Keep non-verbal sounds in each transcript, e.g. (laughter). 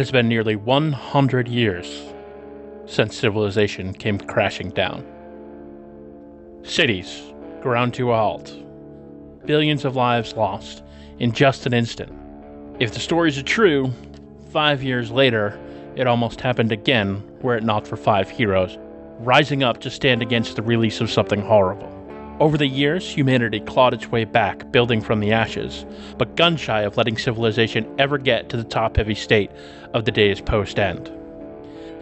It has been nearly 100 years since civilization came crashing down. Cities ground to a halt, billions of lives lost in just an instant. If the stories are true, five years later, it almost happened again were it not for five heroes rising up to stand against the release of something horrible. Over the years, humanity clawed its way back, building from the ashes, but gun shy of letting civilization ever get to the top heavy state of the day's post end.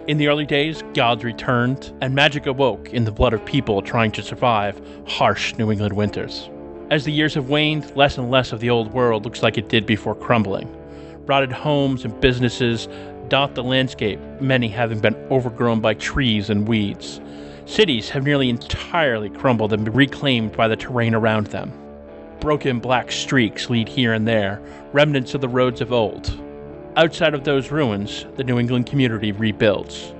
In the early days, gods returned, and magic awoke in the blood of people trying to survive harsh New England winters. As the years have waned, less and less of the old world looks like it did before crumbling. Rotted homes and businesses dot the landscape, many having been overgrown by trees and weeds. Cities have nearly entirely crumbled and been reclaimed by the terrain around them. Broken black streaks lead here and there, remnants of the roads of old. Outside of those ruins, the New England community rebuilds.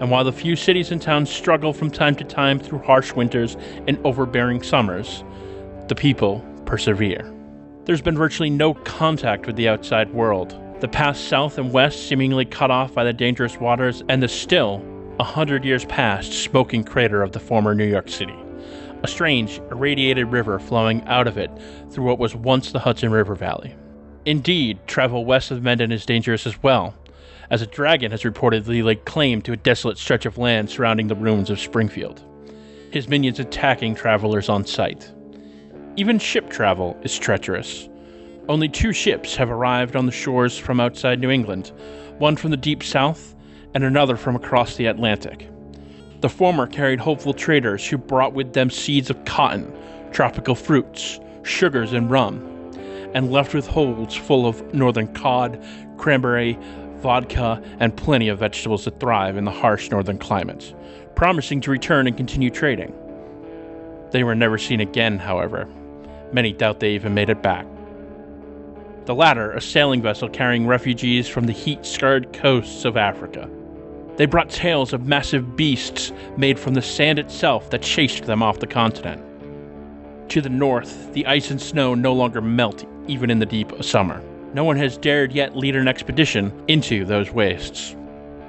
And while the few cities and towns struggle from time to time through harsh winters and overbearing summers, the people persevere. There's been virtually no contact with the outside world. The paths south and west seemingly cut off by the dangerous waters, and the still, a hundred years past, smoking crater of the former New York City. A strange, irradiated river flowing out of it through what was once the Hudson River Valley. Indeed, travel west of Mendon is dangerous as well, as a dragon has reportedly laid claim to a desolate stretch of land surrounding the ruins of Springfield, his minions attacking travelers on sight. Even ship travel is treacherous. Only two ships have arrived on the shores from outside New England, one from the deep south and another from across the Atlantic. The former carried hopeful traders who brought with them seeds of cotton, tropical fruits, sugars, and rum, and left with holds full of northern cod, cranberry, vodka, and plenty of vegetables that thrive in the harsh northern climates, promising to return and continue trading. They were never seen again, however. Many doubt they even made it back. The latter, a sailing vessel carrying refugees from the heat scarred coasts of Africa. They brought tales of massive beasts made from the sand itself that chased them off the continent. To the north, the ice and snow no longer melt even in the deep summer. No one has dared yet lead an expedition into those wastes.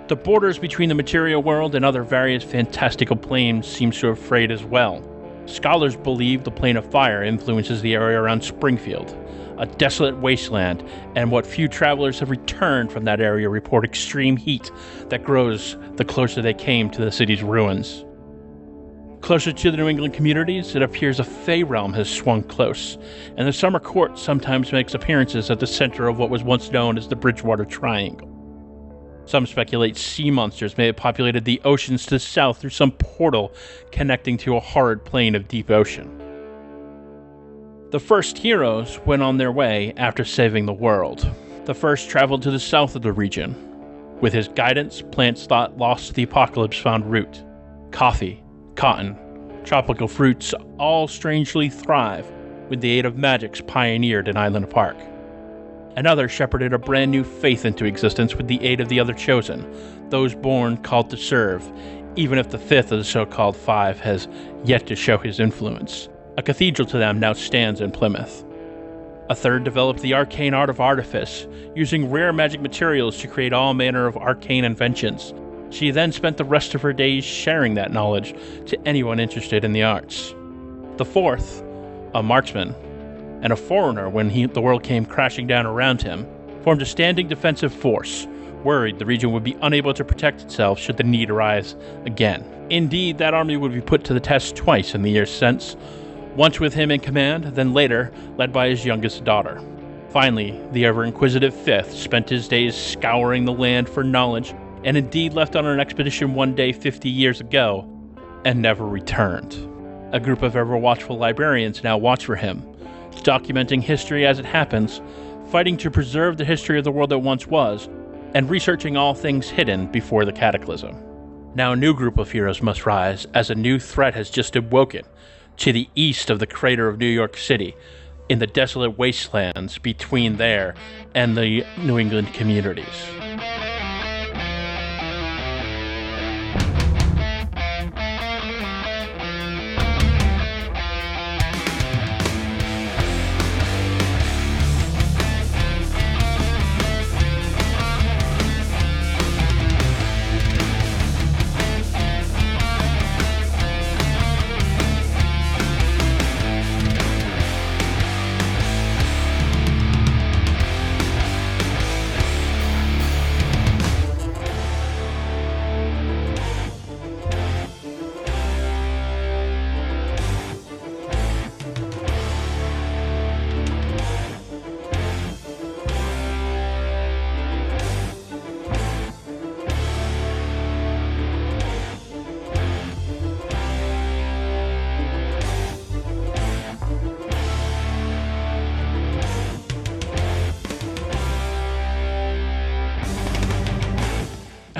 The borders between the material world and other various fantastical planes seems to have frayed as well. Scholars believe the plane of fire influences the area around Springfield, a desolate wasteland, and what few travelers have returned from that area report extreme heat that grows the closer they came to the city's ruins. Closer to the New England communities, it appears a Fey realm has swung close, and the Summer Court sometimes makes appearances at the center of what was once known as the Bridgewater Triangle. Some speculate sea monsters may have populated the oceans to the south through some portal connecting to a horrid plane of deep ocean. The first heroes went on their way after saving the world. The first traveled to the south of the region. With his guidance, plants thought lost to the apocalypse found root. Coffee, cotton, tropical fruits all strangely thrive with the aid of magics pioneered in Island Park. Another shepherded a brand new faith into existence with the aid of the other chosen, those born called to serve, even if the fifth of the so called five has yet to show his influence. A cathedral to them now stands in Plymouth. A third developed the arcane art of artifice, using rare magic materials to create all manner of arcane inventions. She then spent the rest of her days sharing that knowledge to anyone interested in the arts. The fourth, a marksman, and a foreigner when he, the world came crashing down around him, formed a standing defensive force, worried the region would be unable to protect itself should the need arise again. Indeed, that army would be put to the test twice in the years since, once with him in command, then later led by his youngest daughter. Finally, the ever inquisitive fifth spent his days scouring the land for knowledge, and indeed left on an expedition one day 50 years ago, and never returned. A group of ever watchful librarians now watch for him, documenting history as it happens, fighting to preserve the history of the world that once was, and researching all things hidden before the cataclysm. Now a new group of heroes must rise, as a new threat has just awoken, to the east of the crater of New York City, in the desolate wastelands between there and the New England communities.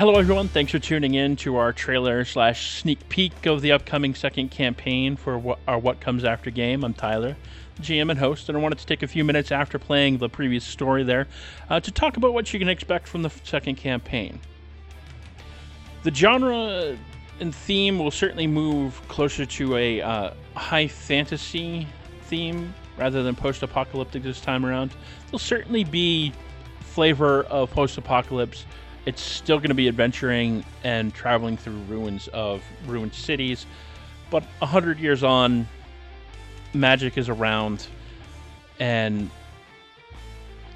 Hello, everyone. Thanks for tuning in to our trailer slash sneak peek of the upcoming second campaign for what, our What Comes After game. I'm Tyler, GM and host, and I wanted to take a few minutes after playing the previous story there uh, to talk about what you can expect from the second campaign. The genre and theme will certainly move closer to a uh, high fantasy theme rather than post apocalyptic this time around. There'll certainly be flavor of post apocalypse it's still going to be adventuring and traveling through ruins of ruined cities. But a hundred years on, magic is around, and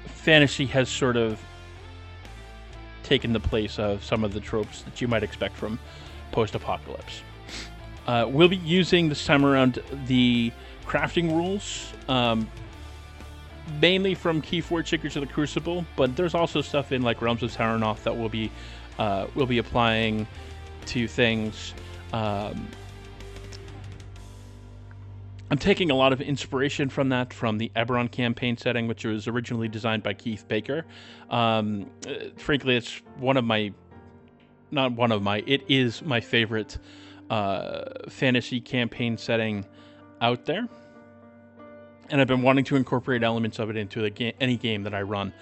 fantasy has sort of taken the place of some of the tropes that you might expect from post-apocalypse. Uh, we'll be using this time around the crafting rules. Um, mainly from Keyforge Secrets of the Crucible, but there's also stuff in like Realms of Terrinoth that will be uh, will be applying to things. Um, I'm taking a lot of inspiration from that from the Eberron campaign setting, which was originally designed by Keith Baker. Um, uh, frankly, it's one of my, not one of my, it is my favorite uh, fantasy campaign setting out there and I've been wanting to incorporate elements of it into ga- any game that I run.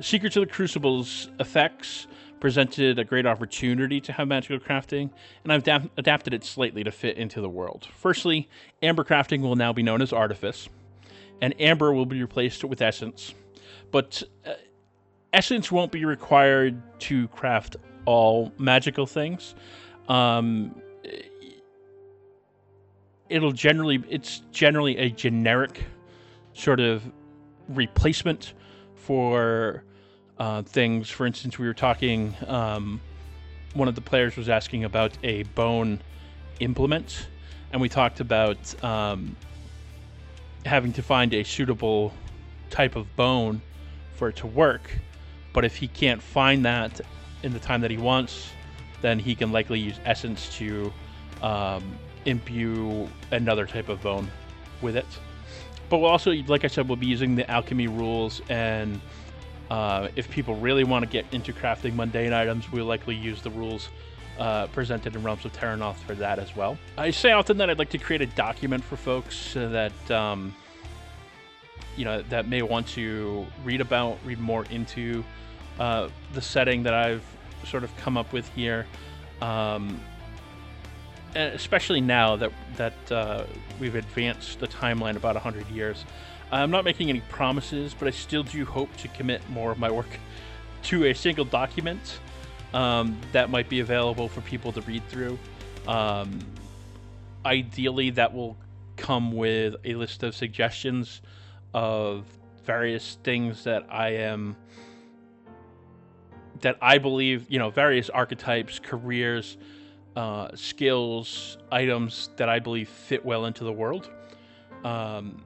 Secrets of the Crucible's effects presented a great opportunity to have magical crafting, and I've da- adapted it slightly to fit into the world. Firstly, amber crafting will now be known as artifice, and amber will be replaced with essence. But uh, essence won't be required to craft all magical things. Um, it'll generally it's generally a generic sort of replacement for uh, things. For instance, we were talking, um, one of the players was asking about a bone implement, and we talked about um, having to find a suitable type of bone for it to work. But if he can't find that in the time that he wants, then he can likely use essence to um, imbue another type of bone with it. But we'll also, like I said, we'll be using the alchemy rules, and uh, if people really want to get into crafting mundane items, we'll likely use the rules uh, presented in Realms of Terrinoth for that as well. I say often that I'd like to create a document for folks that um, you know that may want to read about, read more into uh, the setting that I've sort of come up with here. Um, especially now that that uh, we've advanced the timeline about 100 years. I'm not making any promises, but I still do hope to commit more of my work (laughs) to a single document um, that might be available for people to read through. Um, ideally, that will come with a list of suggestions of various things that I am that I believe, you know, various archetypes, careers, uh, skills, items that I believe fit well into the world. Um,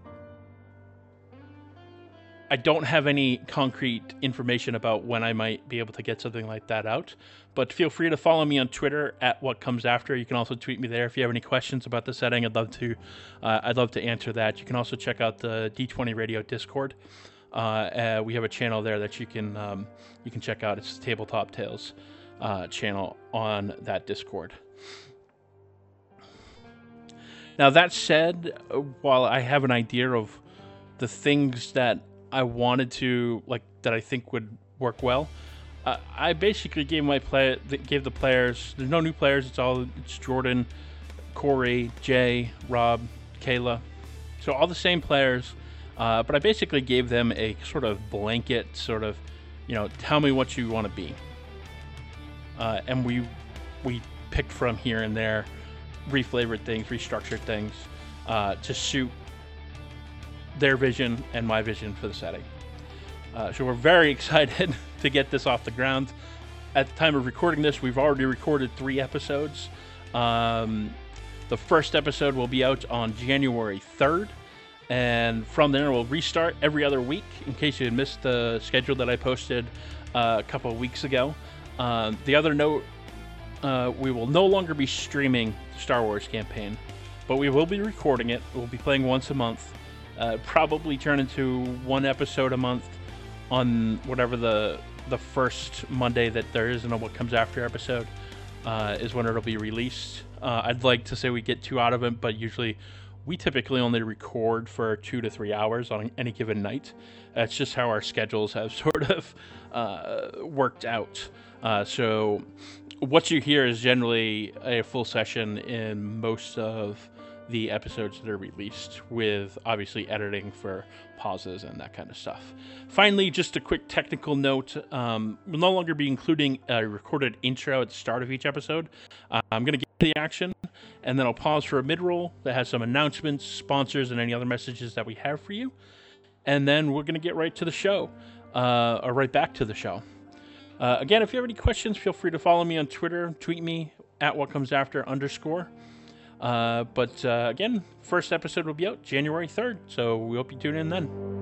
I don't have any concrete information about when I might be able to get something like that out, but feel free to follow me on Twitter at what comes after. You can also tweet me there if you have any questions about the setting. I'd love to, uh, I'd love to answer that. You can also check out the D20 Radio Discord. Uh, uh, we have a channel there that you can um, you can check out. It's Tabletop Tales uh, channel on that Discord. Now, that said, while I have an idea of the things that I wanted to, like, that I think would work well, uh, I basically gave my play gave the players. There's no new players. It's all it's Jordan, Corey, Jay, Rob, Kayla. So all the same players, uh, but I basically gave them a sort of blanket, sort of, you know, tell me what you want to be uh, and we we picked from here and there, reflavored things, restructured things uh, to suit their vision and my vision for the setting. Uh, so we're very (laughs) excited to get this off the ground. At the time of recording this, we've already recorded three episodes. Um, the first episode will be out on January 3rd. And from there, we'll restart every other week in case you missed the schedule that I posted uh, a couple of weeks ago. Uh, the other note uh, we will no longer be streaming the Star Wars campaign, but we will be recording it. We'll be playing once a month. Uh, probably turn into one episode a month on whatever the the first Monday that there is and What Comes After episode uh, is when it'll be released. Uh, I'd like to say we get two out of it, but usually we typically only record for two to three hours on any given night. That's just how our schedules have (laughs) sort of worked out. Uh, so, what you hear is generally a full session in most of the episodes that are released, with obviously editing for pauses and that kind of stuff. Finally, just a quick technical note um, we'll no longer be including a recorded intro at the start of each episode. Uh, I'm going to get the action, and then I'll pause for a mid roll that has some announcements, sponsors, and any other messages that we have for you. And then we're going to get right to the show, uh, or right back to the show. Uh, again, if you have any questions, feel free to follow me on Twitter, tweet me at what comes after underscore. Uh, but uh, again, first episode will be out January 3rd, so we hope you tune in then.